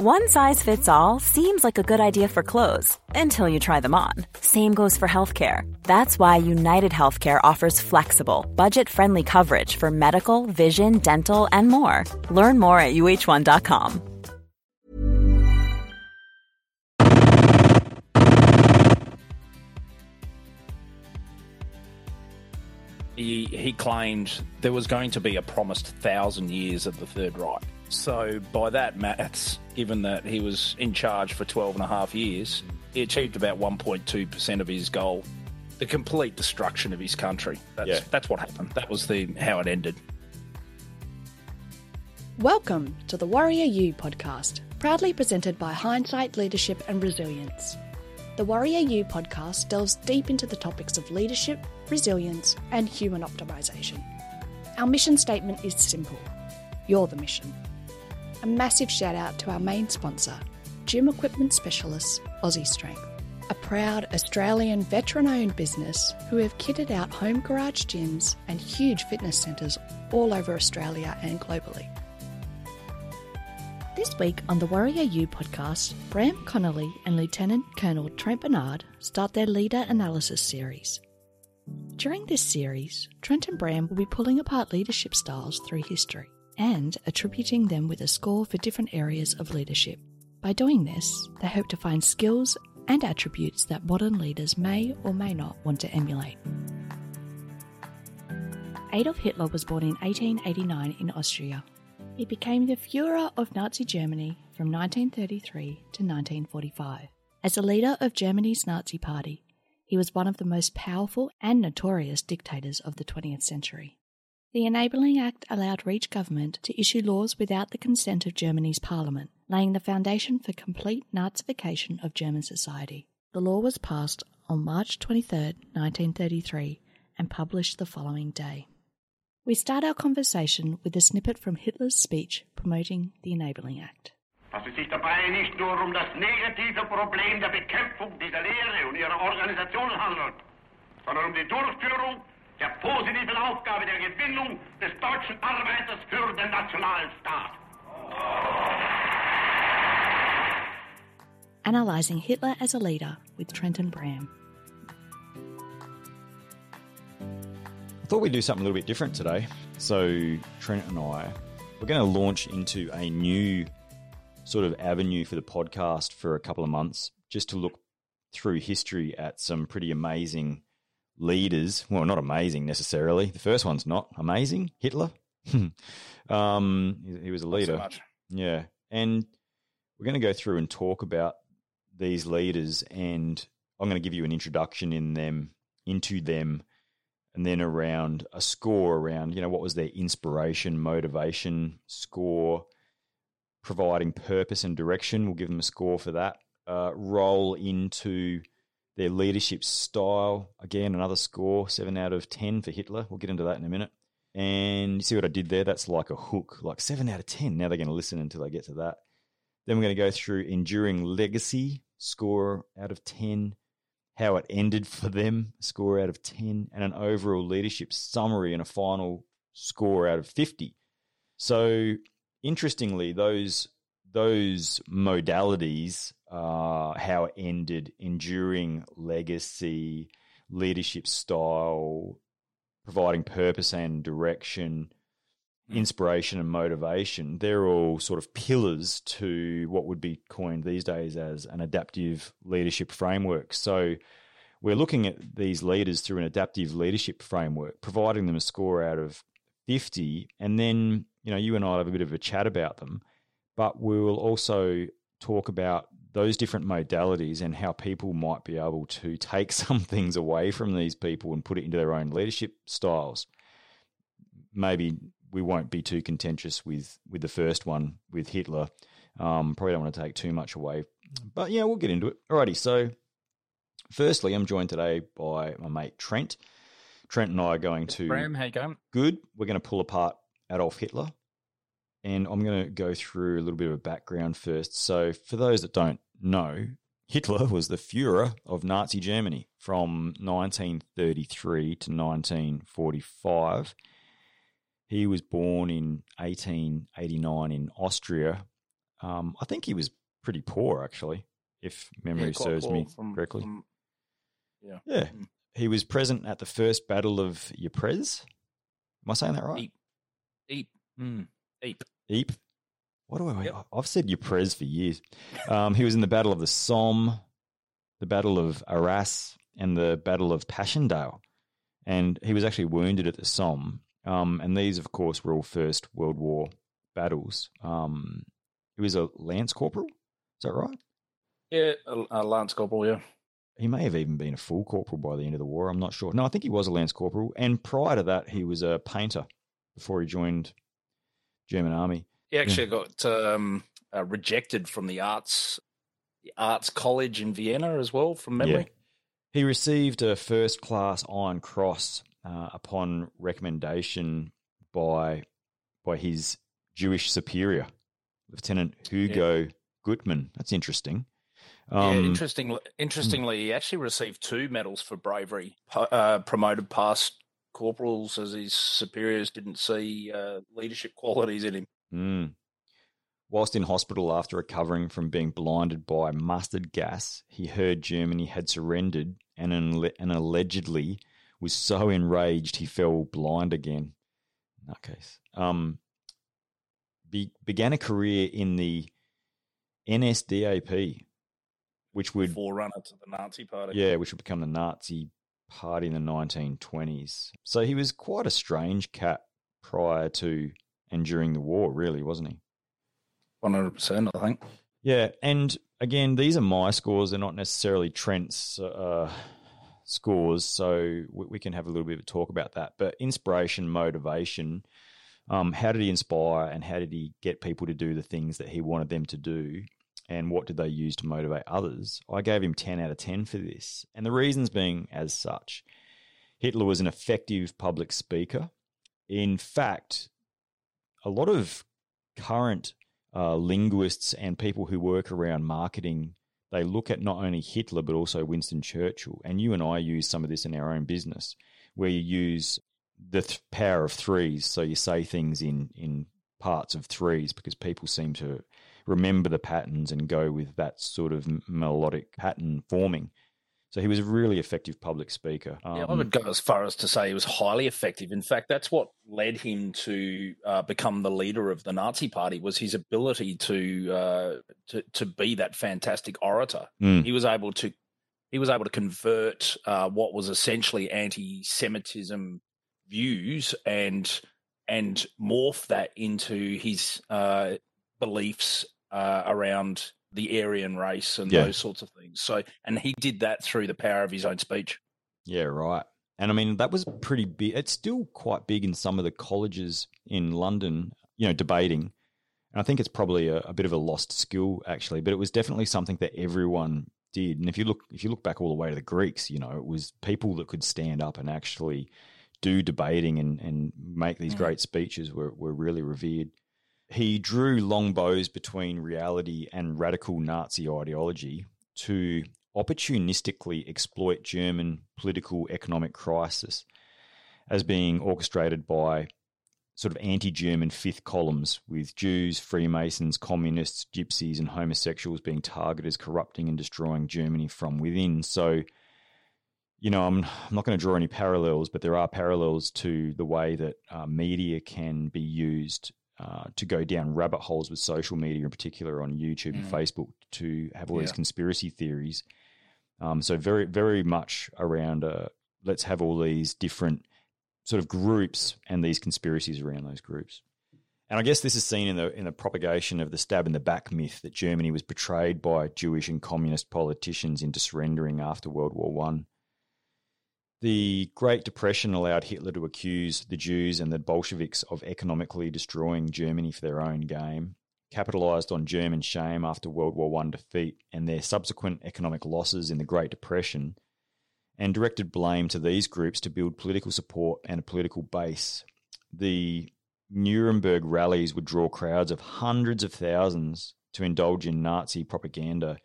One size fits all seems like a good idea for clothes until you try them on. Same goes for healthcare. That's why United Healthcare offers flexible, budget friendly coverage for medical, vision, dental, and more. Learn more at uh1.com. He, he claimed there was going to be a promised thousand years of the Third Reich. So, by that maths, given that he was in charge for 12 and a half years, he achieved about 1.2% of his goal the complete destruction of his country. That's, Yeah. that's what happened. That was the how it ended. Welcome to the WarriorU podcast, proudly presented by Hindsight Leadership and Resilience. The WarriorU podcast delves deep into the topics of leadership, resilience, and human optimization. Our mission statement is simple You're the mission. A massive shout out to our main sponsor, Gym Equipment Specialists Aussie Strength, a proud Australian veteran owned business who have kitted out home garage gyms and huge fitness centres all over Australia and globally. This week on the WarriorU podcast, Bram Connolly and Lieutenant Colonel Trent Burnard start their leader analysis series. During this series, Trent and Bram will be pulling apart leadership styles through history and attributing them with a score for different areas of leadership. By doing this, they hope to find skills and attributes that modern leaders may or may not want to emulate. Adolf Hitler was born in 1889 in Austria. He became the Fuhrer of Nazi Germany from 1933 to 1945. As a leader of Germany's Nazi Party, he was one of the most powerful and notorious dictators of the 20th century. The Enabling Act allowed each government to issue laws without the consent of Germany's parliament, laying the foundation for complete Nazification of German society. The law was passed on March 23, 1933, and published the following day. We start our conversation with a snippet from Hitler's speech promoting the Enabling Act. dass es sich dabei nicht nur um das negative Problem der Bekämpfung dieser Lehre und ihrer Organisation handelt, sondern um die Durchführung der positiven Aufgabe der Gewinnung des deutschen Arbeiters für den Nationalstaat. Analysing Hitler as a leader with Trent and Bram. I thought we'd do something a little bit different today. So, Trent and I, we're going to launch into a new sort of avenue for the podcast for a couple of months, just to look through history at some pretty amazing leaders. Well, not amazing necessarily. The first one's not amazing. Hitler. um, he, he was a so leader. much. Yeah. And we're going to go through and talk about these leaders and I'm going to give you an introduction in them into them and then around a score around, you know, what was their inspiration, motivation score, providing purpose and direction. We'll give them a score for that. Uh, roll into their leadership style. Again, another score, seven out of 10 for Hitler. We'll get into that in a minute. And you see what I did there? That's like a hook, like seven out of 10. Now they're going to listen until they get to that. Then we're going to go through enduring legacy, score out of 10, how it ended for them, score out of 10, and an overall leadership summary and a final score out of 50. So interestingly, those those modalities, uh, how it ended, enduring legacy, leadership style, providing purpose and direction, inspiration and motivation, they're all sort of pillars to what would be coined these days as an adaptive leadership framework. So we're looking at these leaders through an adaptive leadership framework, providing them a score out of 50, and then, you know, you and I have a bit of a chat about them, but we will also talk about those different modalities and how people might be able to take some things away from these people and put it into their own leadership styles. Maybe we won't be too contentious with with the first one with Hitler. Um, probably don't want to take too much away, but yeah, we'll get into it. Alrighty. So, firstly, I'm joined today by my mate Trent. Trent and I are going to Bram, how you going? good. We're going to pull apart Adolf Hitler, and I'm going to go through a little bit of a background first. So, for those that don't know, Hitler was the Fuhrer of Nazi Germany from 1933 to 1945. He was born in 1889 in Austria, Um, I think he was pretty poor, actually, if memory Yeah, serves me from- correctly. from- yeah. yeah. Mm. He was present at the first Battle of Ypres. Am I saying that right? Eep. Eep. Mm. Eep. Ypres. What do I? Yep. I've said your Ypres for years. Um, he was in the Battle of the Somme, the Battle of Arras, and the Battle of Passchendaele. And he was actually wounded at the Somme. Um, and these, of course, were all First World War battles. Um, he was a lance corporal. Is that right? Yeah, a, a Lance Corporal, yeah. He may have even been a full corporal by the end of the war. I'm not sure. No, I think he was a lance corporal. And prior to that, he was a painter before he joined German army. He actually got um, uh, rejected from the arts the arts college in Vienna as well, from memory. He received a first class Iron Cross uh, upon recommendation by by his Jewish superior, Lieutenant Hugo Gutmann. That's interesting. yeah, Um, interestingly, interestingly, he actually received two medals for bravery. Uh, promoted past corporals as his superiors didn't see uh, leadership qualities in him. Mm. Whilst in hospital after recovering from being blinded by mustard gas, he heard Germany had surrendered and, and allegedly was so enraged he fell blind again. In that case, um, be- began a career in the NSDAP, which would Forerunner to the Nazi Party. yeah, which would become the Nazi party in the 1920s. So he was quite a strange cat prior to and during the war, really, wasn't he? one hundred percent. I think. Yeah, and again, these are my scores; they're not necessarily Trent's uh, scores, so we, we can have a little bit of a talk about that. But inspiration, motivation, um, how did he inspire, and how did he get people to do the things that he wanted them to do, and what did they use to motivate others? I gave him ten out of ten for this, and the reasons being as such: Hitler was an effective public speaker. In fact, a lot of current uh, linguists and people who work around marketing, they look at not only Hitler but also Winston Churchill. And you and I use some of this in our own business, where you use the th- power of threes. So you say things in in parts of threes because people seem to remember the patterns and go with that sort of melodic pattern forming. So he was a really effective public speaker. Yeah, I Um, would go as far as to say he was highly effective. In fact, that's what led him to uh, become the leader of the Nazi Party was his ability to uh, to to be that fantastic orator. Mm. He was able to he was able to convert uh, what was essentially anti-Semitism views and and morph that into his uh, beliefs uh, around the Aryan race and Yeah. those sorts of things. So, and he did that through the power of his own speech. Yeah, right. And I mean, that was pretty big. It's still quite big in some of the colleges in London, you know, debating. And I think it's probably a, a bit of a lost skill, actually, but it was definitely something that everyone did. And if you look, if you look back all the way to the Greeks, you know, it was people that could stand up and actually do debating and, and make these Mm. great speeches were, were really revered. He drew long bows between reality and radical Nazi ideology to opportunistically exploit German political economic crisis as being orchestrated by sort of anti-German fifth columns with Jews, Freemasons, communists, gypsies and homosexuals being targeted as corrupting and destroying Germany from within. So, you know, I'm, I'm not going to draw any parallels, but there are parallels to the way that uh, media can be used uh, to go down rabbit holes with social media, in particular on YouTube and Mm. Facebook, to have all these conspiracy theories. Um, so very, very much around. Uh, let's have all these different sort of groups and these conspiracies around those groups. And I guess this is seen in the in the propagation of the stab in the back myth that Germany was betrayed by Jewish and communist politicians into surrendering after World War One. The Great Depression allowed Hitler to accuse the Jews and the Bolsheviks of economically destroying Germany for their own game, capitalized on German shame after World War One defeat and their subsequent economic losses in the Great Depression, and directed blame to these groups to build political support and a political base. The Nuremberg rallies would draw crowds of hundreds of thousands to indulge in Nazi propaganda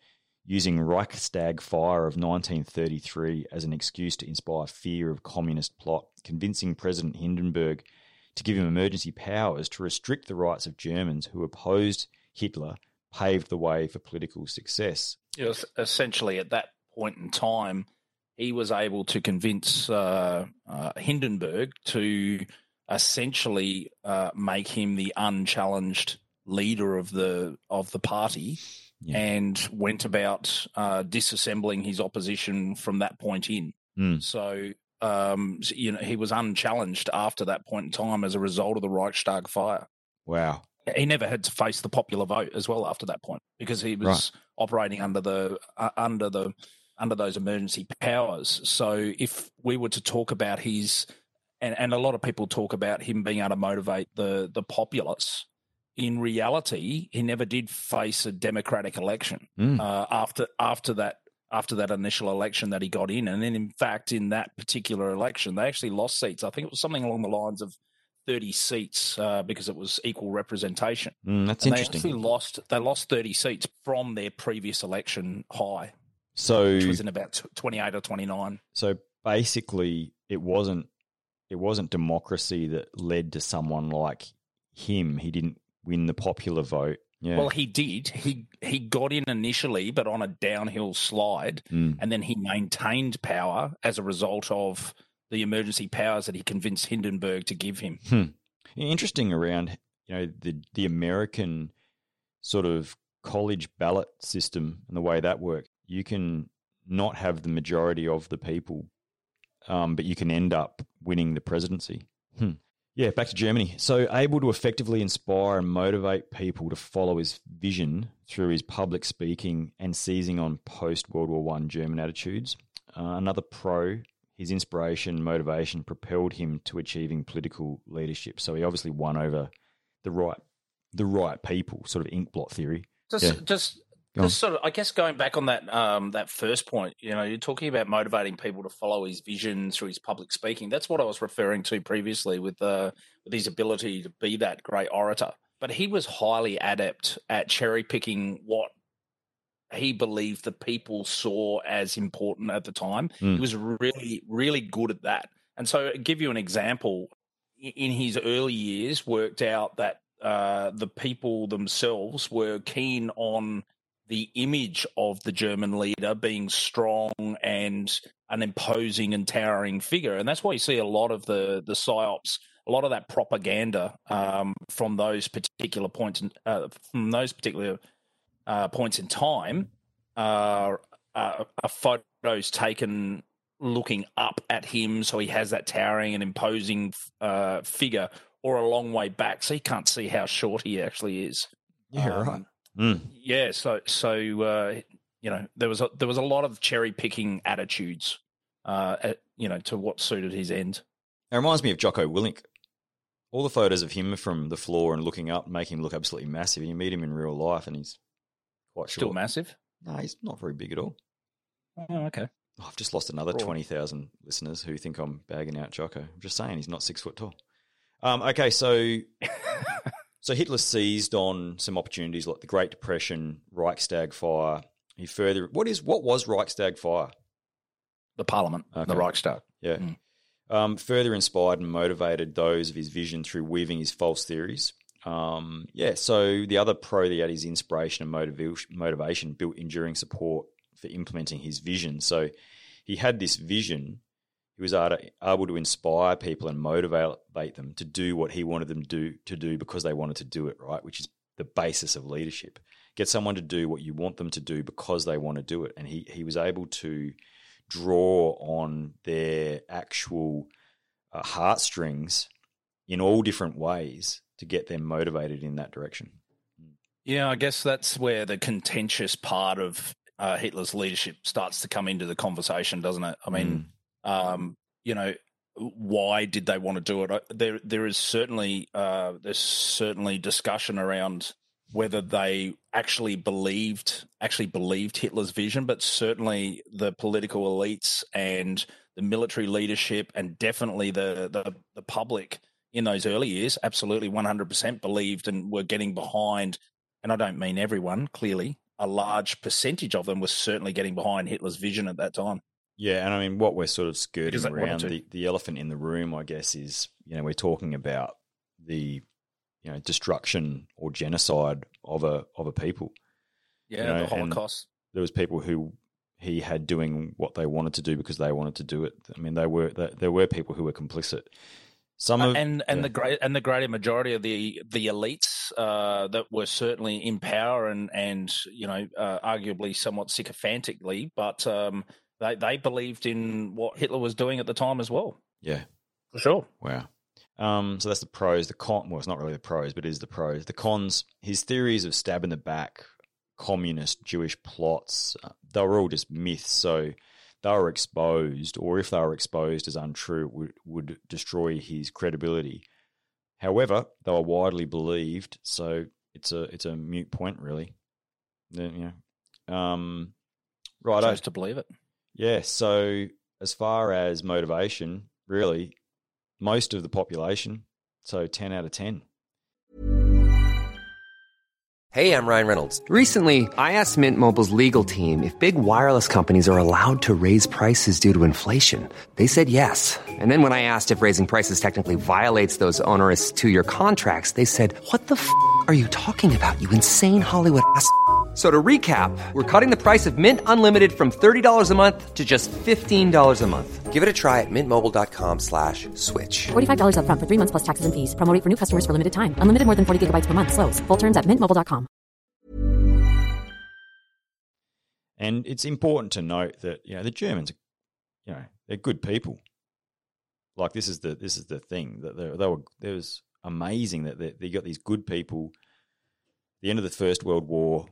using Reichstag fire of 1933 as an excuse to inspire fear of communist plot, convincing President Hindenburg to give him emergency powers to restrict the rights of Germans who opposed Hitler, paved the way for political success. It was essentially at that point in time, he was able to convince uh, uh, Hindenburg to essentially uh, make him the unchallenged leader of the of the party, Yeah. and went about uh, disassembling his opposition from that point in. Mm. So. Um, you know, he was unchallenged after that point in time as a result of the Reichstag fire. Wow. He never had to face the popular vote as well after that point because he was operating under the uh, under the under those emergency powers. So if we were to talk about his and, and a lot of people talk about him being able to motivate the the populace. In reality, he never did face a democratic election Mm. uh, after after that after that initial election that he got in, and then in fact in that particular election they actually lost seats. I think it was something along the lines of thirty seats uh, because it was equal representation. Mm, that's And they interesting. actually lost. They lost thirty seats from their previous election high, So, which was in about tw- twenty-eight or twenty-nine. so basically, it wasn't it wasn't democracy that led to someone like him. He didn't win the popular vote. Yeah. Well, he did. He he got in initially, but on a downhill slide, Mm. and then he maintained power as a result of the emergency powers that he convinced Hindenburg to give him. Interesting around you know the the American sort of college ballot system and the way that works. You can not have the majority of the people, um, but you can end up winning the presidency. Hmm. Yeah, back to Germany. So able to effectively inspire and motivate people to follow his vision through his public speaking and seizing on post World War One German attitudes. Uh, another pro, his inspiration, motivation propelled him to achieving political leadership. So he obviously won over the right, the right people. Sort of inkblot theory. Just, Yeah. just. Just sort of, I guess, going back on that um, that first point, you know, you're talking about motivating people to follow his vision through his public speaking. That's what I was referring to previously with uh, with his ability to be that great orator. But he was highly adept at cherry picking what he believed the people saw as important at the time. Mm. He was really, really good at that. And so, I'll give you an example. In his early years, worked out that uh, the people themselves were keen on the image of the German leader being strong and an imposing and towering figure, and that's why you see a lot of the the psyops, a lot of that propaganda um, from those particular points, in, uh, from those particular uh, points in time, uh, uh, are photos taken looking up at him, so he has that towering and imposing uh, figure, or a long way back, so he can't see how short he actually is. Yeah, Um, right. Mm. Yeah, so so uh, you know there was a, there was a lot of cherry picking attitudes, uh, at, you know, to what suited his end. It reminds me of Jocko Willink. All the photos of him from the floor and looking up make him look absolutely massive. And you meet him in real life, and he's quite Still short. massive. No, he's not very big at all. Oh, okay. Oh, I've just lost another Broad. 20,000 listeners who think I'm bagging out Jocko. I'm just saying he's not six foot tall. Um, okay, so so Hitler seized on some opportunities like the Great Depression, Reichstag fire. He further what is what was Reichstag fire? the Parliament, the Reichstag. Yeah. Mm. Um, further inspired and motivated those of his vision through weaving his false theories. Um, yeah, so the other pro that he had his inspiration and motivation, motivation built enduring support for implementing his vision. So he had this vision. He was able to, inspire people and motivate them to do what he wanted them do, to do because they wanted to do it, right? Which is the basis of leadership. Get someone to do what you want them to do because they want to do it. And he, he was able to draw on their actual uh, heartstrings in all different ways to get them motivated in that direction. Yeah, I guess that's where the contentious part of uh, Hitler's leadership starts to come into the conversation, doesn't it? I mean, um, you know, why did they want to do it? There, there is certainly uh, there's certainly discussion around whether they actually believed actually believed Hitler's vision, but certainly the political elites and the military leadership, and definitely the the, the public in those early years, absolutely 100% believed and were getting behind. And I don't mean everyone, clearly. A large percentage of them was certainly getting behind Hitler's vision at that time. Yeah, and I mean, what we're sort of skirting around the, the elephant in the room, I guess, is you know we're talking about the you know destruction or genocide of a of a people. Yeah, You know, the Holocaust. there was people who he had doing what they wanted to do because they wanted to do it. I mean, they were there there were people who were complicit. Some of and and yeah. the great and the greater majority of the the elites uh, that were certainly in power and and you know uh, arguably somewhat sycophantically, but um, they they believed in what Hitler was doing at the time as well. yeah, For sure. wow. Um, so that's the pros. The con, well, it's not really the pros, but it is the pros. The cons. His theories of stab in the back, communist Jewish plots, uh, they were all just myths. So they were exposed, or if they were exposed as untrue, would, would destroy his credibility. However, they were widely believed, so it's a it's a mute point, really. Yeah. Um, right. Chose to believe it. Yeah. So as far as motivation, really, most of the population, so ten out of ten. Hey, I'm Ryan Reynolds. Recently, I asked Mint Mobile's legal team if big wireless companies are allowed to raise prices due to inflation. They said yes. And then when I asked if raising prices technically violates those onerous two-year contracts, they said, "What the f*** are you talking about? You insane Hollywood ass." F- So to recap, we're cutting the price of Mint Unlimited from $30 a month to just $15 a month. Give it a try at mintmobile.com slash switch. $45 upfront for three months plus taxes and fees. Promo for new customers for limited time. Unlimited more than 40 gigabytes per month. Slows. Full terms at mintmobile.com. And it's important to note that you know the Germans, you know, they're good people. Like this is the this is the thing that they, they were. It was amazing that they, they got these good people. The end of the First World War,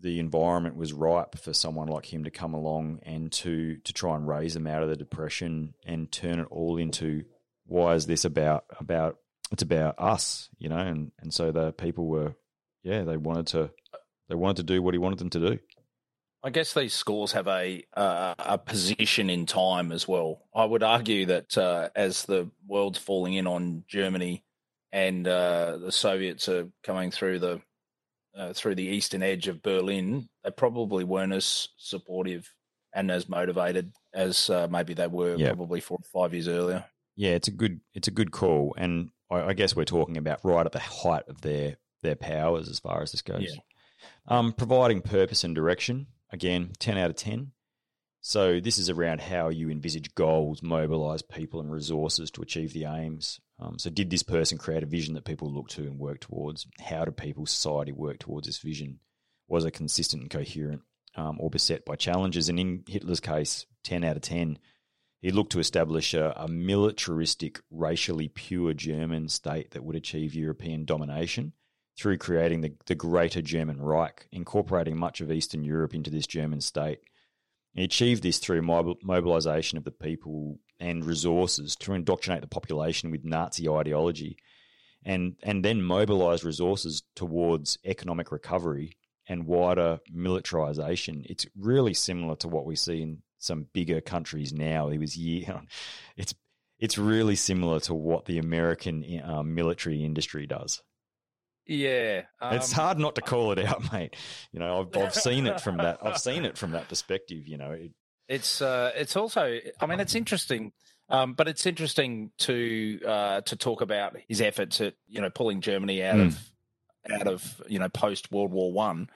the environment was ripe for someone like him to come along and to to try and raise them out of the depression and turn it all into why is this about about it's about us, you know, and and so the people were, yeah, they wanted to they wanted to do what he wanted them to do. I guess these scores have a uh, a position in time as well. I would argue that uh, as the world's falling in on Germany and uh, the Soviets are coming through the uh, through the eastern edge of Berlin, they probably weren't as supportive and as motivated as uh, maybe they were Yeah. probably four or five years earlier. Yeah, it's a good it's a good call, and I, I guess we're talking about right at the height of their their powers as far as this goes. Yeah. Um, providing purpose and direction again, ten out of ten. So this is around how you envisage goals, mobilize people and resources to achieve the aims. Um, so did this person create a vision that people look to and work towards? How do people, society work towards this vision? Was it consistent and coherent, um, or beset by challenges? And in Hitler's case, ten out of ten he looked to establish a, a militaristic, racially pure German state that would achieve European domination through creating the, the Greater German Reich, incorporating much of Eastern Europe into this German state. He achieved this through mobilization of the people and resources to indoctrinate the population with Nazi ideology and, and then mobilize resources towards economic recovery and wider militarization. It's really similar to what we see in some bigger countries now. He was year, it's it's really similar to what the American uh, military industry does. Yeah, it's um, hard not to call it out, mate. You know, I've, I've seen it from that. I've seen it from that perspective. You know, it, It's uh, it's also. I mean, it's interesting, um, but it's interesting to uh, to talk about his efforts at you know pulling Germany out Mm. of out of you know post World War One.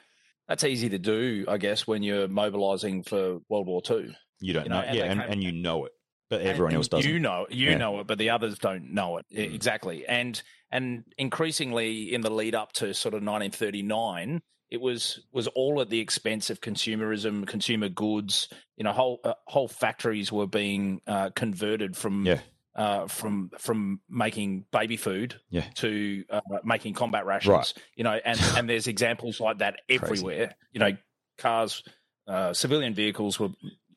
That's easy to do, I guess, when you're mobilising for World War Two. you don't You know, know, and yeah, and, and you know it, but everyone else doesn't. You know, you Yeah. know it, but the others don't know it Mm. exactly. And and increasingly in the lead up to sort of 1939, it was was all at the expense of consumerism, consumer goods. You know, whole uh, whole factories were being uh, converted from Yeah. uh, from from making baby food Yeah. to uh, making combat rations. Right. You know, and and there's examples like that everywhere. You know, cars, uh, civilian vehicles were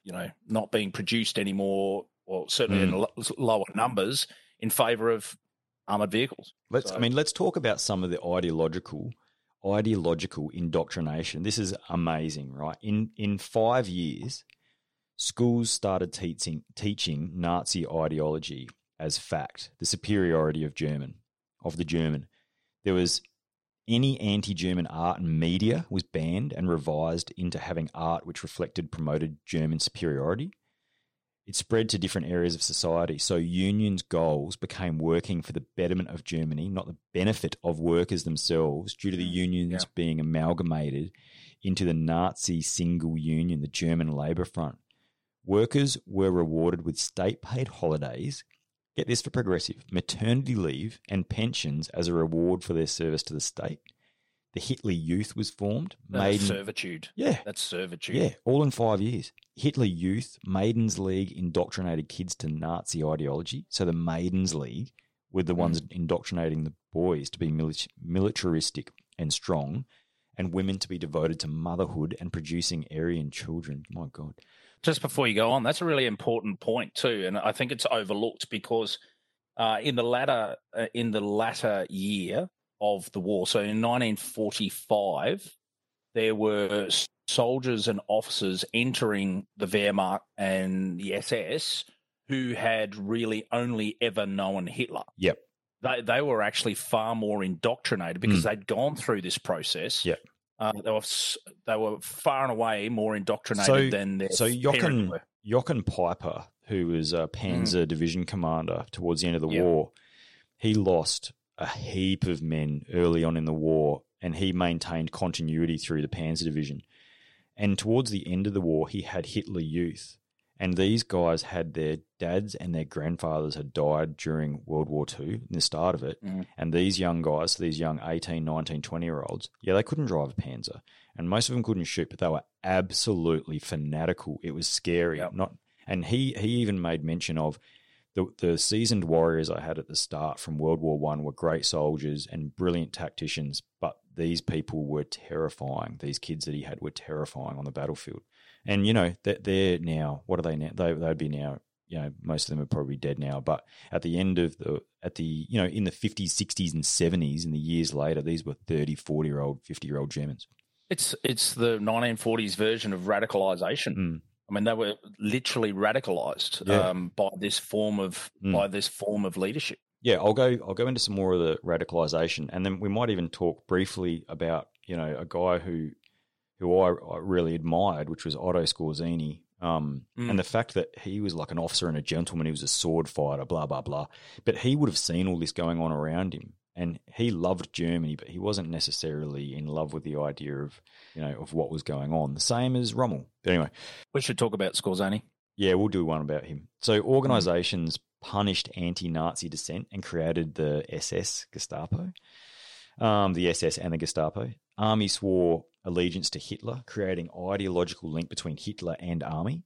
you know not being produced anymore, or certainly Mm. in lo- lower numbers in favour of armored vehicles. Let's. I mean, let's talk about some of the ideological, ideological indoctrination. This is amazing, right? In in five years, schools started teaching teaching Nazi ideology as fact, the superiority of German, of the German. There was any anti-German art and media was banned and revised into having art which reflected promoted German superiority. It spread to different areas of society. So unions' goals became working for the betterment of Germany, not the benefit of workers themselves, due to the mm, unions yeah. being amalgamated into the Nazi single union, the German Labour Front. Workers were rewarded with state paid holidays, get this for progressive, maternity leave, and pensions as a reward for their service to the state. The Hitler Youth was formed. That's Maiden, servitude. yeah, That's servitude. yeah, all in five years. Hitler Youth, Maidens League indoctrinated kids to Nazi ideology. So the Maidens League were the ones indoctrinating the boys to be milit- militaristic and strong, and women to be devoted to motherhood and producing Aryan children. My God. just before you go on, that's a really important point too, and I think it's overlooked because uh, in the latter uh, in the latter year of the war, so in 1945, there were soldiers and officers entering the Wehrmacht and the SS who had really only ever known Hitler. Yep. They they were actually far more indoctrinated because they'd gone through this process. Yep. Uh, they were they were far and away more indoctrinated So- than their So Jochen. Jochen Peiper, who was a Panzer Division commander towards the end of the war, he lost a heap of men early on in the war, and he maintained continuity through the Panzer Division. And towards the end of the war, he had Hitler Youth, and these guys had their dads and their grandfathers had died during World War II, in the start of it. Mhm. And these young guys, these young 18, 19, 20 year olds, yeah, they couldn't drive a Panzer and most of them couldn't shoot, but they were absolutely fanatical. It was scary. Yep. Not, and he he even made mention of the the seasoned warriors I had at the start from World War One were great soldiers and brilliant tacticians, but these people were terrifying. These kids that he had were terrifying on the battlefield. And you know that they're now what are they now? They they'd be now. You know, most of them are probably dead now. But at the end of the, at the, you know, in the 50s, 60s, and 70s, in the years later, these were 30, 40 year old, 50 year old Germans. It's it's the 1940s version of radicalization. Mm. I mean, they were literally radicalized Yeah. um, by this form of Mm. by this form of leadership. Yeah, I'll go. I'll go into some more of the radicalization, and then we might even talk briefly about you know a guy who who I, I really admired, which was Otto Skorzeny, um, Mm. and the fact that he was like an officer and a gentleman, he was a sword fighter, blah blah blah. But he would have seen all this going on around him, and he loved Germany, but he wasn't necessarily in love with the idea of you know of what was going on. The same as Rommel. But anyway, We should talk about Skorzeny. yeah, we'll do one about him. So organizations punished anti-Nazi dissent and created the SS Gestapo, um, the SS and the Gestapo. Army swore allegiance to Hitler, creating ideological link between Hitler and army.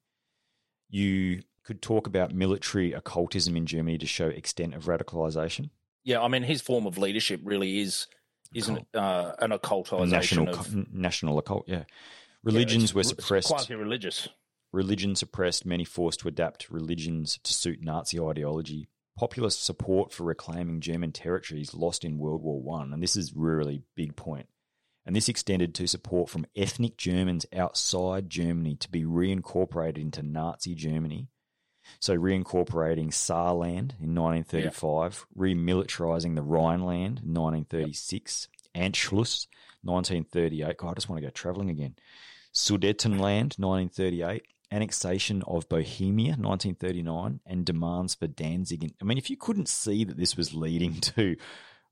You could talk about military occultism in Germany to show extent of radicalization. Yeah, I mean, his form of leadership really is isn't uh, an occultization National, of national occult, yeah. Religions were suppressed. quasi religious. Religion suppressed, many forced to adapt religions to suit Nazi ideology. Populist support for reclaiming German territories lost in World War One, and this is really big point. And this extended to support from ethnic Germans outside Germany to be reincorporated into Nazi Germany. So reincorporating Saarland in 1935, remilitarizing the Rhineland in 1936, Anschluss 1938. God, I just want to go traveling again. Sudetenland 1938, annexation of Bohemia 1939, and demands for Danzig. I mean, if you couldn't see that this was leading to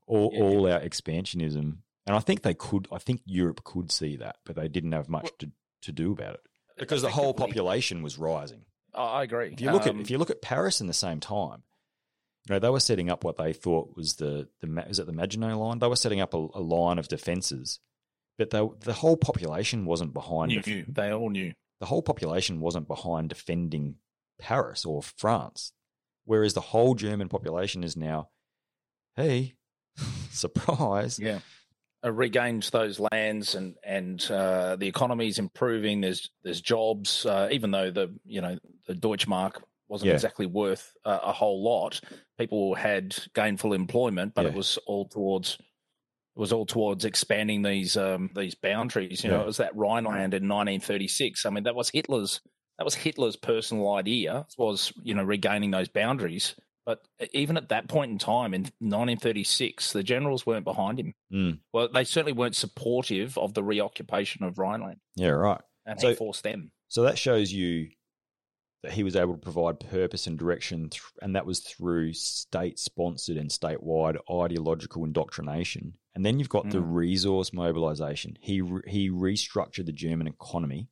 all, Yeah. all our expansionism, and I think they could, I think Europe could see that, but they didn't have much to, to do about it because the whole population was rising. I I agree. If you look Um, at if you look at Paris in the same time, you know they were setting up what they thought was the the is it the Maginot line? They were setting up a, a line of defences, but they, the whole population wasn't behind. knew, def- knew. they all knew. the whole population wasn't behind defending Paris or France, whereas the whole German population is now, hey, surprise, Yeah. Uh, regained those lands and and uh, the economy's improving. There's there's jobs, uh, even though the you know the Deutschmark wasn't Yeah. exactly worth uh, a whole lot. People had gainful employment, but it was all towards it was all towards expanding these um, these boundaries. You know, it was that Rhineland in 1936. I mean, that was Hitler's that was Hitler's personal idea was you know regaining those boundaries. But even at that point in time, in 1936, the generals weren't behind him. Mm. Well, they certainly weren't supportive of the reoccupation of Rhineland, yeah, right. and So- he forced them. So that shows you that he was able to provide purpose and direction, th- and that was through state sponsored and statewide ideological indoctrination. And then you've got the Mm. resource mobilization. He, re- he restructured the German economy,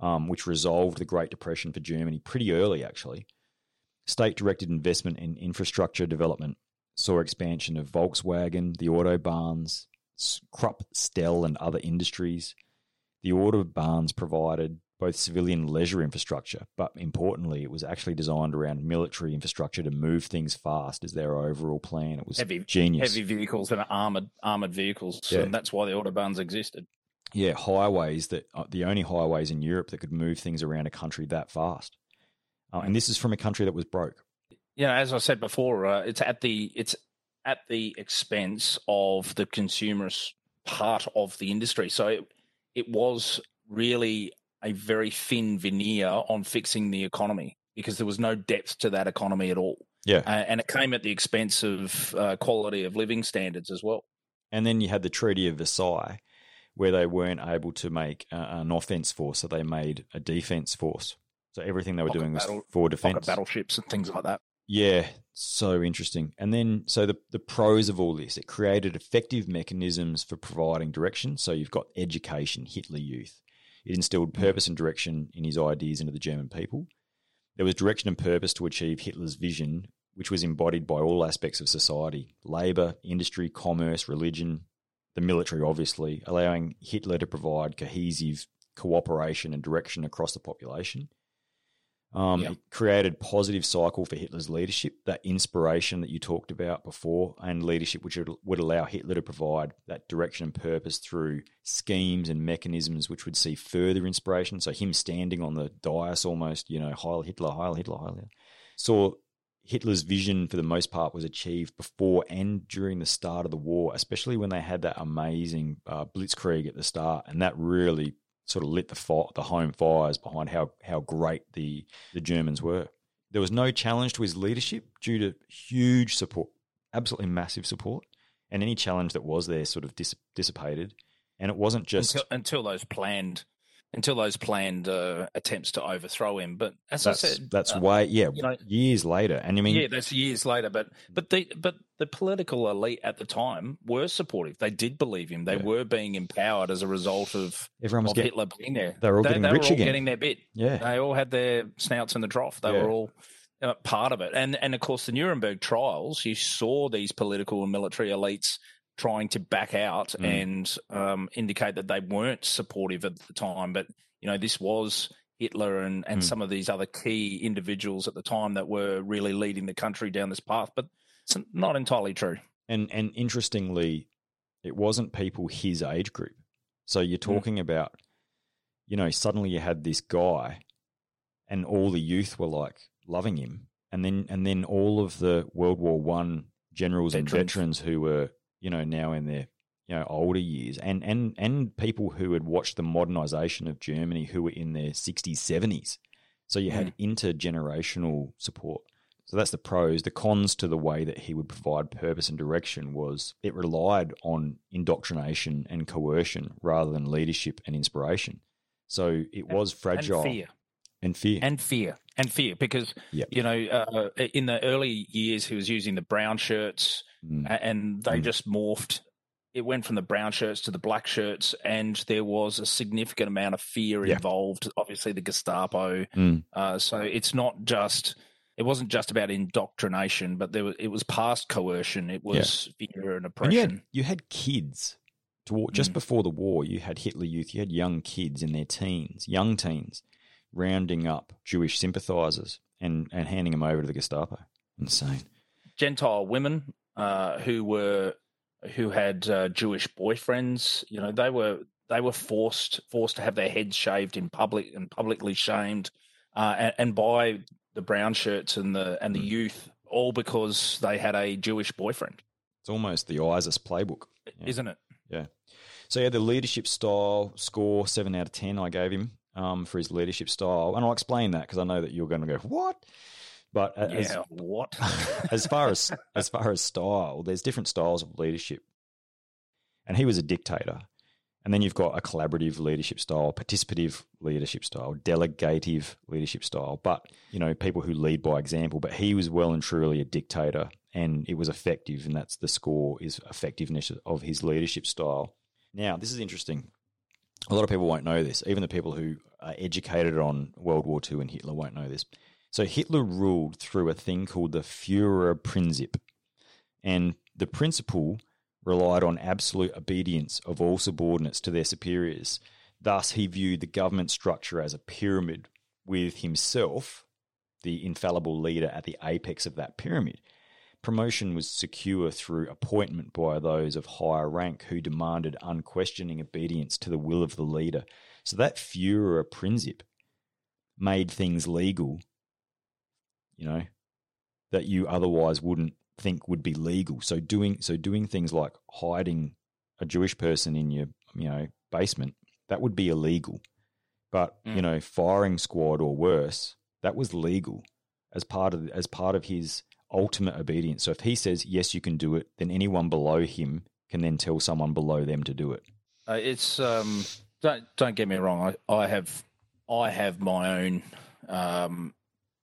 um, which resolved the Great Depression for Germany pretty early, actually. State directed investment in infrastructure development saw expansion of Volkswagen, the Autobahns, Krupp, Stell, and other industries. The Autobahns provided both civilian and leisure infrastructure, but importantly, it was actually designed around military infrastructure to move things fast as their overall plan. It was Heavy, genius. heavy vehicles and armored armored vehicles, Yeah. and that's why the autobahns existed. Yeah, highways that uh, the only highways in Europe that could move things around a country that fast. Uh, and this is from a country that was broke. Yeah, as I said before, uh, it's at the it's at the expense of the consumerist part of the industry. So it, it was really a very thin veneer on fixing the economy because there was no depth to that economy at all, Yeah. uh, and it came at the expense of uh, quality of living standards as well. And then you had the Treaty of Versailles, where they weren't able to make uh, an offense force, so they made a defense force. So everything they were Pocket doing was for defense. battleships and things like that. Yeah, so interesting. And then, so the, the pros of all this, it created effective mechanisms for providing direction. So you've got education, Hitler Youth. It instilled mm. purpose and direction in his ideas into the German people. There was direction and purpose to achieve Hitler's vision, which was embodied by all aspects of society labour, industry, commerce, religion, the military, obviously, allowing Hitler to provide cohesive cooperation and direction across the population. Um, Yeah. It created positive cycle for Hitler's leadership, that inspiration that you talked about before, and leadership which would, would allow Hitler to provide that direction and purpose through schemes and mechanisms which would see further inspiration. So him standing on the dais almost, you know, Heil Hitler, Heil Hitler, Heil Hitler. Saw Hitler's vision for the most part was achieved before and during the start of the war, especially when they had that amazing uh, blitzkrieg at the start, and that really sort of lit the fi- the home fires behind how how great the the Germans were. There was no challenge to his leadership due to huge support, absolutely massive support, and any challenge that was there sort of dis- dissipated. And it wasn't just until, until those planned until those planned uh, attempts to overthrow him. But as that's I said, that's uh, way yeah you know- years later. And I mean yeah, that's years later. But but the but the political elite at the time were supportive. They did believe him. They Yeah. were being empowered as a result of, everyone was of getting Hitler being there. they were all getting they rich were all again. getting their bit. yeah They all had their snouts in the trough. They Yeah. were all uh, part of it. And and of course, the Nuremberg trials, you saw these political and military elites trying to back out Mm. and um, indicate that they weren't supportive at the time. But you know, this was Hitler and and Mm. some of these other key individuals at the time that were really leading the country down this path. But it's not entirely true. And and interestingly, it wasn't people his age group. So you're talking about, you know, suddenly you had this guy, and all the youth were like loving him, and then and then all of the World War One generals and Veterans. veterans who were, you know, now in their you know older years, and and and people who had watched the modernization of Germany who were in their sixties, seventies. So you had intergenerational support. So that's the pros. The cons to the way that he would provide purpose and direction was it relied on indoctrination and coercion rather than leadership and inspiration. So it was fragile And fear. and fear. and fear and fear because Yep. you know uh, in the early years he was using the brown shirts Mm. and they Mm. just morphed it went from the brown shirts to the black shirts and there was a significant amount of fear Yeah. involved obviously the gestapo Mm. uh, so it's not just it wasn't just about indoctrination but there was it was past coercion it was fear and And oppression you had, you had kids. Just Mm. before the war, you had Hitler Youth. You had young kids in their teens, young teens, rounding up Jewish sympathizers and, and handing them over to the Gestapo. Insane. Gentile women uh, who were who had uh, Jewish boyfriends. You know, they were they were forced forced to have their heads shaved in public and publicly shamed, uh, and, and by the brown shirts and the and the Mm. youth, all because they had a Jewish boyfriend, It's almost the ISIS playbook. Yeah. isn't it? Yeah. So yeah, the leadership style score seven out of ten. I gave him um, for his leadership style, and I'll explain that because I know that you're going to go what. But a- as, yeah. What? as far as as far as style, there's different styles of leadership, and he was a dictator, And then you've got a collaborative leadership style, participative leadership style, delegative leadership style. But, you know, people who lead by example. But he was well and truly a dictator and it was effective. And that's the score is effectiveness of his leadership style. Now, this is interesting. A lot of people won't know this. Even the people who are educated on World War II and Hitler won't know this. So Hitler ruled through a thing called the Führerprinzip. And the principle relied on absolute obedience of all subordinates to their superiors. Thus, he viewed the government structure as a pyramid with himself, the infallible leader, at the apex of that pyramid. Promotion was secure through appointment by those of higher rank who demanded unquestioning obedience to the will of the leader. So that Führerprinzip made things legal, you know, that you otherwise wouldn't think would be legal. So doing so doing things like hiding a Jewish person in your you know basement that would be illegal. But mm. you know, firing squad or worse, that was legal as part of as part of his ultimate obedience. So if he says yes, you can do it, then anyone below him can then tell someone below them to do it. Uh, it's um, don't don't get me wrong. I, I have I have my own um,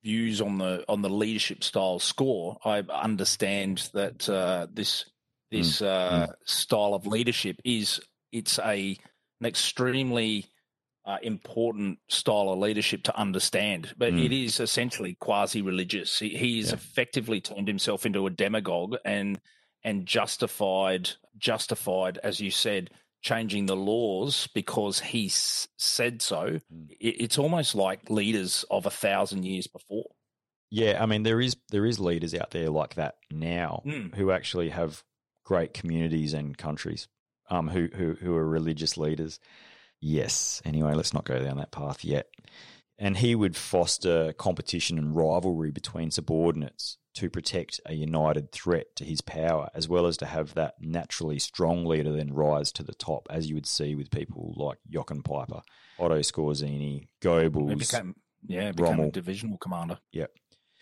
views on the on the leadership style score, I understand that uh, this this mm. Uh, mm. style of leadership is it's a an extremely uh, important style of leadership to understand, but mm. it is essentially quasi religious. He, he's yeah. effectively turned himself into a demagogue and and justified justified, as you said, changing the laws because he s- said so. Mm. It, it's almost like leaders of a thousand years before. Yeah, I mean there is there is leaders out there like that now mm. who actually have great communities and countries um, who, who who are religious leaders. Yes. Anyway, let's not go down that path yet. And he would foster competition and rivalry between subordinates to protect a united threat to his power, as well as to have that naturally strong leader then rise to the top, as you would see with people like Jochen Peiper, Otto Skorzeny, Goebbels. Became, yeah, became Rommel. a divisional commander. Yep.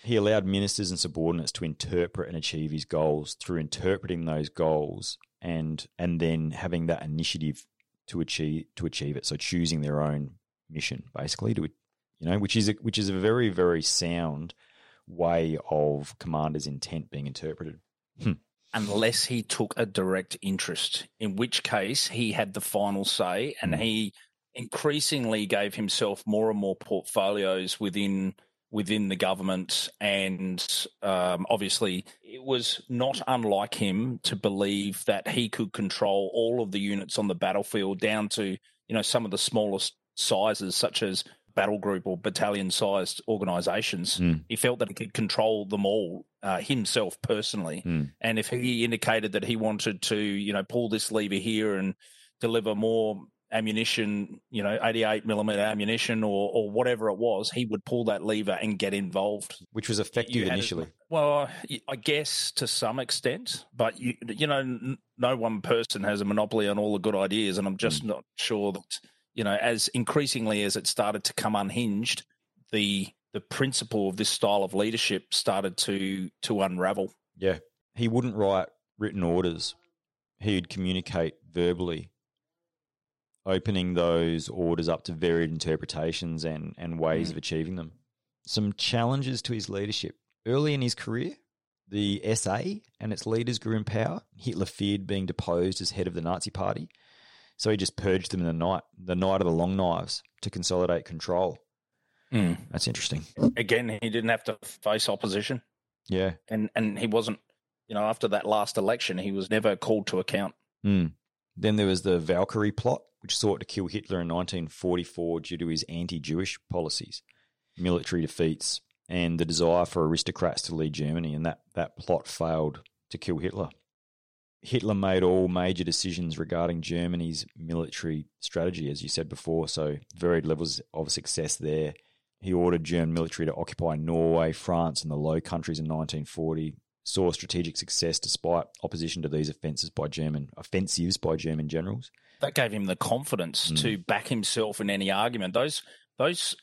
He allowed ministers and subordinates to interpret and achieve his goals through interpreting those goals and and then having that initiative to achieve to achieve it. So choosing their own mission, basically, to you know, which is a, which is a very very sound way of commander's intent being interpreted. Hmm. Unless he took a direct interest, in which case he had the final say, and hmm. he increasingly gave himself more and more portfolios within within the government, and um, obviously it was not unlike him to believe that he could control all of the units on the battlefield down to you know some of the smallest sizes, such as battle group or battalion sized organizations. Mm. He felt that he could control them all uh, himself personally. Mm. And if he indicated that he wanted to, you know, pull this lever here and deliver more ammunition, you know, 88 millimeter ammunition or, or whatever it was, he would pull that lever and get involved. Which was effective initially. well, I guess to some extent, but you, you know, no one person has a monopoly on all the good ideas. And I'm just mm. not sure that, you know, as increasingly as it started to come unhinged, the, the principle of this style of leadership started to, to unravel. Yeah. He wouldn't write written orders. He'd communicate verbally opening those orders up to varied interpretations and, and ways mm. of achieving them. Some challenges to his leadership. Early in his career, the SA and its leaders grew in power. Hitler feared being deposed as head of the Nazi Party, so he just purged them in the night, the night of the long knives, to consolidate control. Mm. That's interesting. Again, he didn't have to face opposition. Yeah, and and he wasn't. You know, after that last election, he was never called to account. Mm. Then there was the Valkyrie plot, which sought to kill Hitler in 1944 due to his anti Jewish policies, military defeats, and the desire for aristocrats to lead Germany. And that, that plot failed to kill Hitler. Hitler made all major decisions regarding Germany's military strategy, as you said before, so varied levels of success there. He ordered German military to occupy Norway, France, and the Low Countries in 1940, saw strategic success despite opposition to these offences by German offensives by German generals that gave him the confidence mm. to back himself in any argument. Those those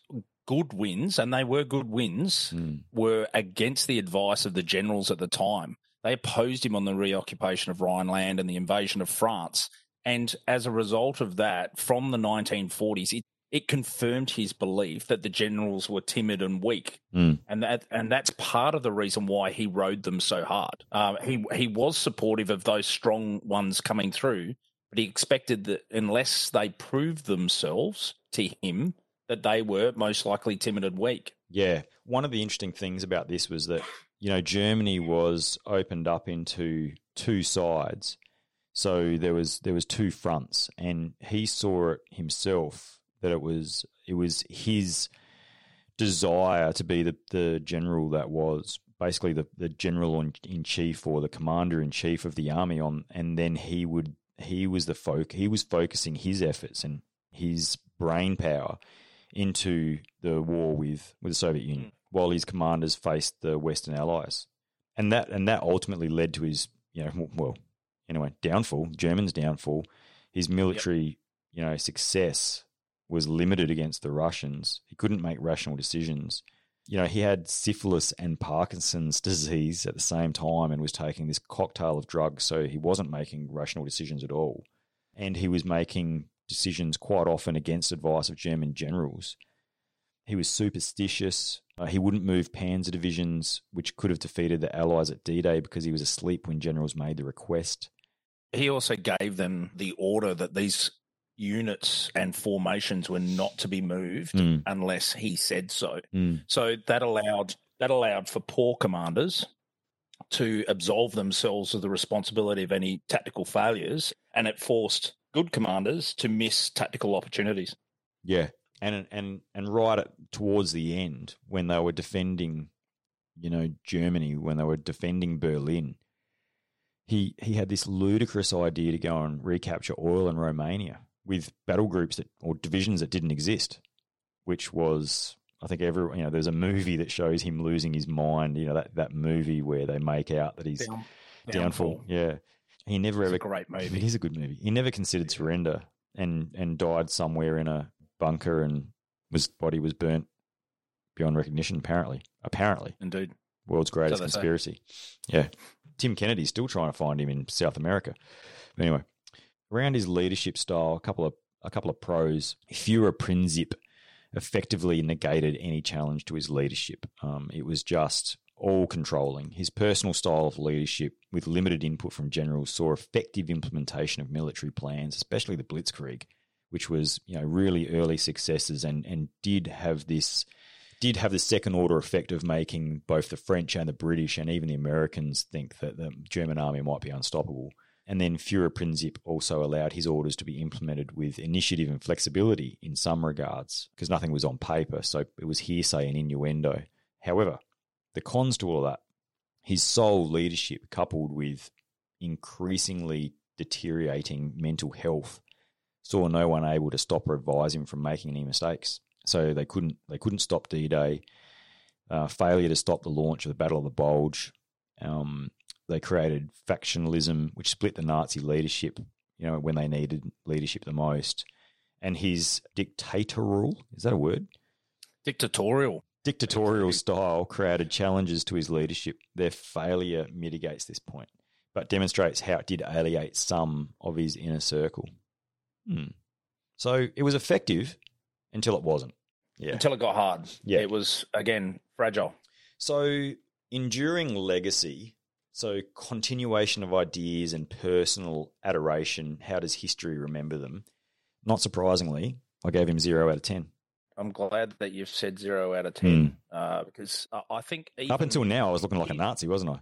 good wins, and they were good wins, mm. were against the advice of the generals at the time. They opposed him on the reoccupation of Rhineland and the invasion of France. And as a result of that, from the 1940s, it, it confirmed his belief that the generals were timid and weak, Mm. and that and that's part of the reason why he rode them so hard. Um, he he was supportive of those strong ones coming through, but he expected that unless they proved themselves to him, that they were most likely timid and weak. Yeah. One of the interesting things about this was that, you know, Germany was opened up into two sides. So there was there was two fronts and he saw it himself that it was it was his desire to be the, the general that was basically the, the general in, chief or the commander in chief of the army on and then he would he was the folk he was focusing his efforts and his brain power into the war with, with the Soviet Union hmm. While his commanders faced the Western Allies. And that and that ultimately led to his, you know, well, anyway, downfall, German's downfall. His military, you know, success was limited against the Russians. He couldn't make rational decisions. You know, he had syphilis and Parkinson's disease at the same time and was taking this cocktail of drugs, so he wasn't making rational decisions at all. And he was making decisions quite often against advice of German generals. He was superstitious. Uh, he wouldn't move panzer divisions, which could have defeated the Allies at D Day because he was asleep when generals made the request. He also gave them the order that these units and formations were not to be moved Mm. unless he said so. Mm. So that allowed that allowed for poor commanders to absolve themselves of the responsibility of any tactical failures, and it forced good commanders to miss tactical opportunities. Yeah, and and and right at, towards the end, when they were defending, you know, Germany, when they were defending Berlin, he he had this ludicrous idea to go and recapture oil in Romania with battle groups that or divisions that didn't exist, which was. I think every you know, there's a movie that shows him losing his mind. You know that, that movie where they make out that he's Down- downfall. Yeah, he never It's ever a great movie. It is a good movie. He never considered surrender and and died somewhere in a bunker and was body was burnt beyond recognition. Apparently, apparently, Indeed. world's greatest say. conspiracy. Yeah, Tim Kennedy's still trying to find him in South America. But anyway, around his leadership style, a couple of a couple of pros. Führer Prinzip effectively negated any challenge to his leadership. Um, it was just all controlling. His personal style of leadership, with limited input from generals, saw effective implementation of military plans, especially the Blitzkrieg, which was you know really early successes and and did have this did have the second order effect of making both the French and the British and even the Americans think that the German army might be unstoppable. And then Führerprinzip also allowed his orders to be implemented with initiative and flexibility in some regards, because nothing was on paper, so it was hearsay and innuendo. However, the cons to all that, his sole leadership coupled with increasingly deteriorating mental health saw no one able to stop or advise him from making any mistakes. So they couldn't they couldn't stop D Day. Uh, failure to stop the launch of the Battle of the Bulge. Um, they created factionalism, which split the Nazi leadership. You know when they needed leadership the most, and his dictatorial is that a word? Dictatorial. Dictatorial style created challenges to his leadership. Their failure mitigates this point, but demonstrates how it did alienate some of his inner circle. Hmm. So it was effective until it wasn't. Yeah. Until it got hard. Yeah. It was, again, fragile. So, enduring legacy, so continuation of ideas and personal adoration, how does history remember them? Not surprisingly, I gave him zero out of 10. I'm glad that you've said zero out of 10 uh, because I- I think. Up until now, I was looking like a Nazi, wasn't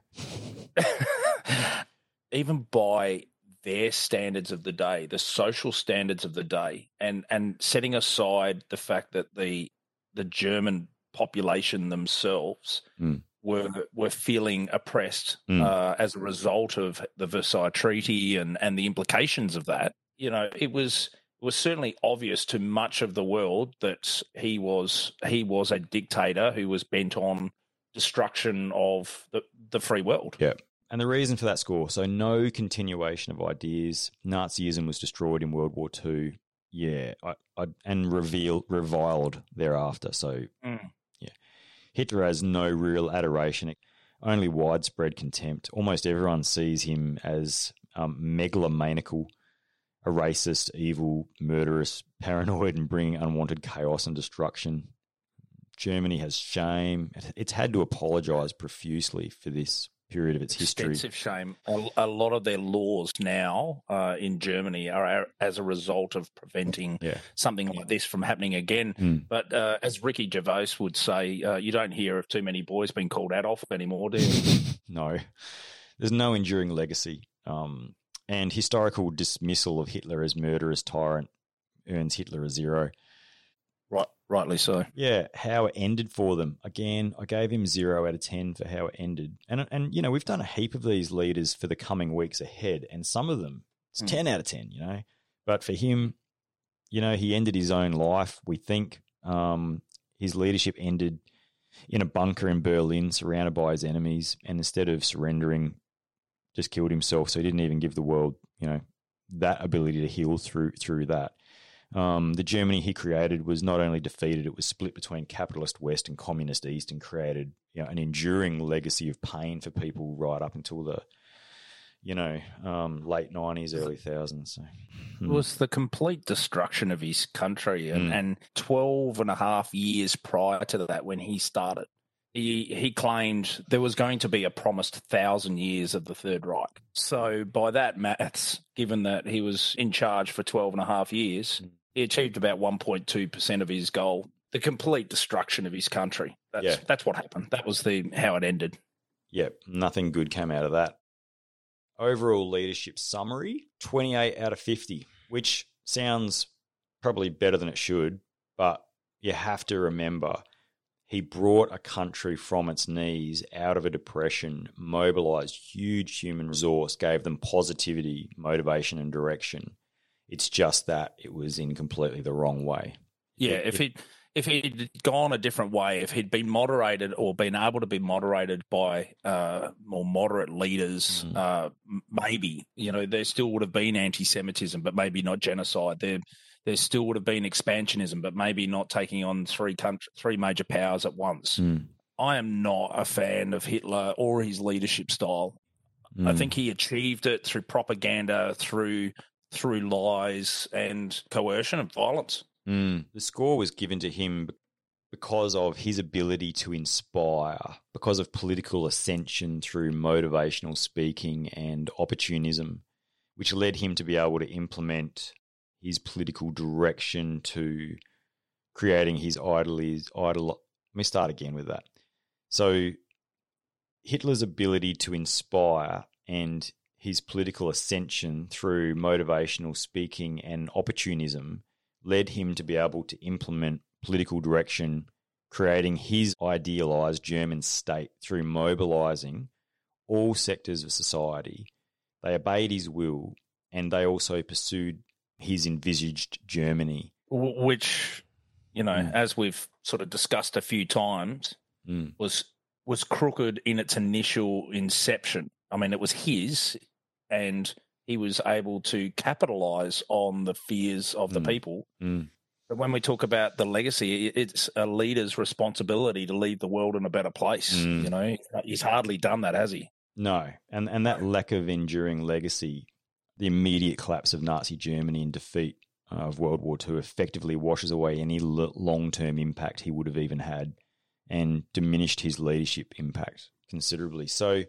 I? even by their standards of the day, the social standards of the day, and and setting aside the fact that the the German population themselves Mm. were were feeling oppressed Mm. uh, as a result of the Versailles Treaty and and the implications of that. You know, it was it was certainly obvious to much of the world that he was he was a dictator who was bent on destruction of the, the free world. Yeah. And the reason for that score so, no continuation of ideas. Nazism was destroyed in World War II. Yeah. I, I, and revealed, reviled thereafter. So, Mm. yeah. Hitler has no real adoration, only widespread contempt. Almost everyone sees him as um, megalomaniacal a racist, evil, murderous, paranoid, and bringing unwanted chaos and destruction. Germany has shame. It's had to apologize profusely for this period of its history. Extensive shame. A, a lot of their laws now uh, in Germany are as a result of preventing Yeah. something like this from happening again. Mm. But uh, as Ricky Gervais would say, uh, you don't hear of too many boys being called Adolf anymore, do you? no, there's no enduring legacy. Um, and historical dismissal of Hitler as murderous tyrant earns Hitler a zero. Right, rightly so. Yeah, how it ended for them. Again, I gave him zero out of ten for how it ended. And and you know, we've done a heap of these leaders for the coming weeks ahead, and some of them it's Mm. ten out of ten, you know. But for him, you know, he ended his own life, we think. Um, his leadership ended in a bunker in Berlin, surrounded by his enemies, and instead of surrendering, just killed himself. So he didn't even give the world, you know, that ability to heal through through that. Um, the Germany he created was not only defeated; it was split between capitalist West and communist East, and created you know, an enduring legacy of pain for people right up until the, you know, um, late nineties, early thousands. So, It hmm. was the complete destruction of his country. And, Mm. and 12 and a half years prior to that, when he started, he, he claimed there was going to be a promised thousand years of the Third Reich. So, by that maths, given that he was in charge for 12 and a half years, Mm. He achieved about 1.2% of his goal. The complete destruction of his country. That's, Yeah. that's what happened. That was the how it ended. yeah, nothing good came out of that. Overall leadership summary 28 out of 50, which sounds probably better than it should, but you have to remember he brought a country from its knees out of a depression, mobilized huge human resource, gave them positivity, motivation, and direction. It's just that it was in completely the wrong way. Yeah, It- if it- he if he'd gone a different way, if he'd been moderated or been able to be moderated by uh, more moderate leaders, Mm. uh, maybe you know there still would have been anti-Semitism, but maybe not genocide. There there still would have been expansionism, but maybe not taking on three country, three major powers at once. Mm. I am not a fan of Hitler or his leadership style. I Mm. think he achieved it through propaganda, through through lies and coercion and violence. Mm. The score was given to him because of his ability to inspire, because of political ascension through motivational speaking and opportunism, which led him to be able to implement his political direction to creating his idolies. Idol. Let me start again with that. So, Hitler's ability to inspire and his political ascension through motivational speaking and opportunism led him to be able to implement political direction, creating his idealized German state through mobilizing all sectors of society. They obeyed his will and they also pursued his envisaged Germany. Which you know Mm. as we've sort of discussed a few times Mm. was was crooked in its initial inception i mean it was his and he was able to capitalize on the fears of the Mm. people Mm. but when we talk about the legacy it's a leader's responsibility to leave the world in a better place Mm. you know he's hardly done that has he No, and and that lack of enduring legacy, the immediate collapse of Nazi Germany and defeat uh, of World War II, effectively washes away any long-term impact he would have even had, and diminished his leadership impact considerably. So,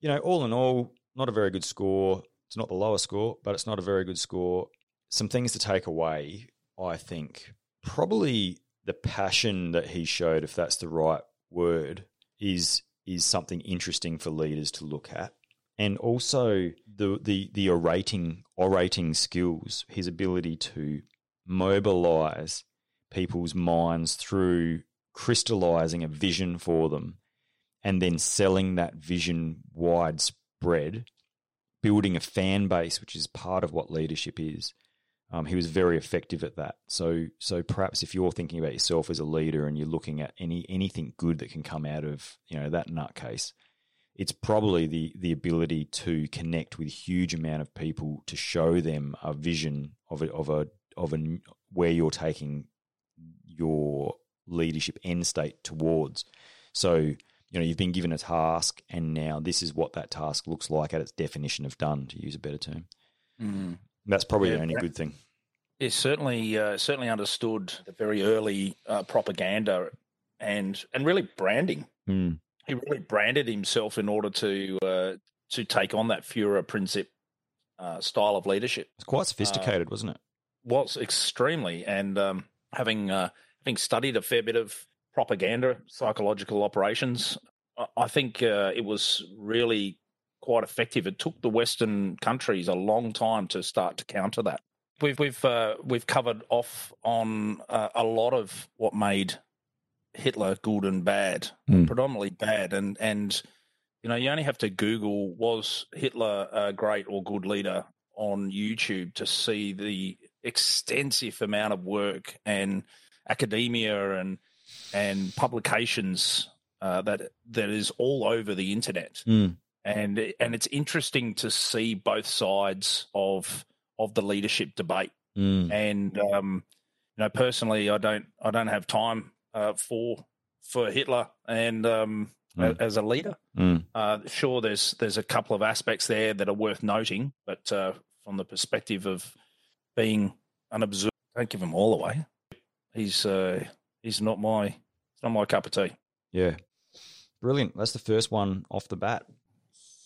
you know, all in all, not a very good score. It's not the lowest score, but it's not a very good score. Some things to take away, I think, probably the passion that he showed, if that's the right word, is is something interesting for leaders to look at. And also the the the orating orating skills, his ability to mobilize people's minds through crystallizing a vision for them and then selling that vision widespread, building a fan base, which is part of what leadership is. Um, he was very effective at that. So, so perhaps if you're thinking about yourself as a leader and you're looking at any anything good that can come out of you know that nutcase, it's probably the the ability to connect with a huge amount of people to show them a vision of a of a of a where you're taking your leadership end state towards. So, you know, you've been given a task, and now this is what that task looks like at its definition of done, to use a better term. That's probably Yeah, the only good thing. He certainly uh, certainly understood the very early uh, propaganda and and really branding. Mm. He really branded himself in order to uh, to take on that Führer Prinzip uh, style of leadership. It's quite sophisticated, wasn't it? was extremely and um, having uh, having studied a fair bit of propaganda psychological operations I- think uh, it was really quite effective. It took the western countries a long time to start to counter that. We've we've uh, we've covered off on uh, a lot of what made hitler good and bad Mm. predominantly bad. And and you know you only have to google was hitler a great or good leader on youtube to see the extensive amount of work and academia and and publications uh, that that is all over the internet Mm. and and it's interesting to see both sides of of the leadership debate Mm. and um, you know personally I don't I don't have time uh, for for Hitler and um, Mm. a- as a leader. Mm. Uh, sure, there's there's a couple of aspects there that are worth noting, but uh, from the perspective of being an observer, don't give him all away. He's he's not my it's not my cup of tea. Yeah. Brilliant. That's the first one off the bat.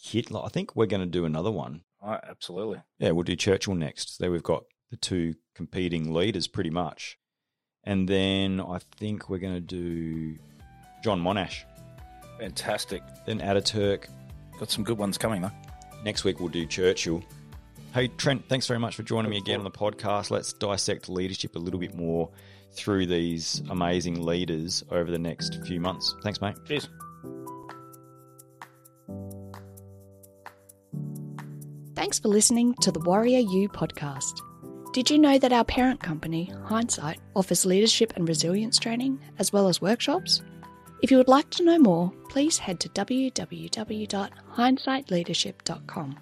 Hitler. I think we're going to do another one. Absolutely. Yeah, we'll do Churchill next. There we've got the two competing leaders pretty much. And then I think we're going to do John Monash, Fantastic. then Ataturk. Got some good ones coming though. Next week we'll do Churchill. Hey, Trent, thanks very much for joining me again on the podcast. Let's dissect leadership a little bit more through these amazing leaders over the next few months. Thanks, mate. Cheers. Thanks for listening to the WarriorU podcast. Did you know that our parent company, Hindsight, offers leadership and resilience training as well as workshops? If you would like to know more, please head to www.hindsightleadership.com.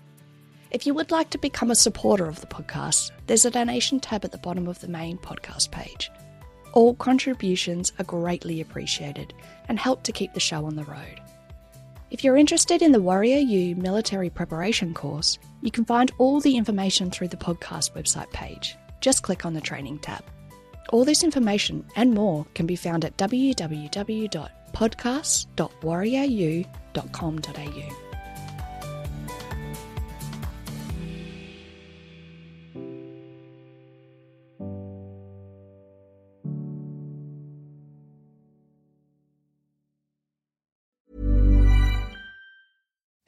If you would like to become a supporter of the podcast, there's a donation tab at the bottom of the main podcast page. All contributions are greatly appreciated and help to keep the show on the road. If you're interested in the WarriorU military preparation course, you can find all the information through the podcast website page. Just click on the training tab. All this information and more can be found at www.podcasts.warriorU.com.au.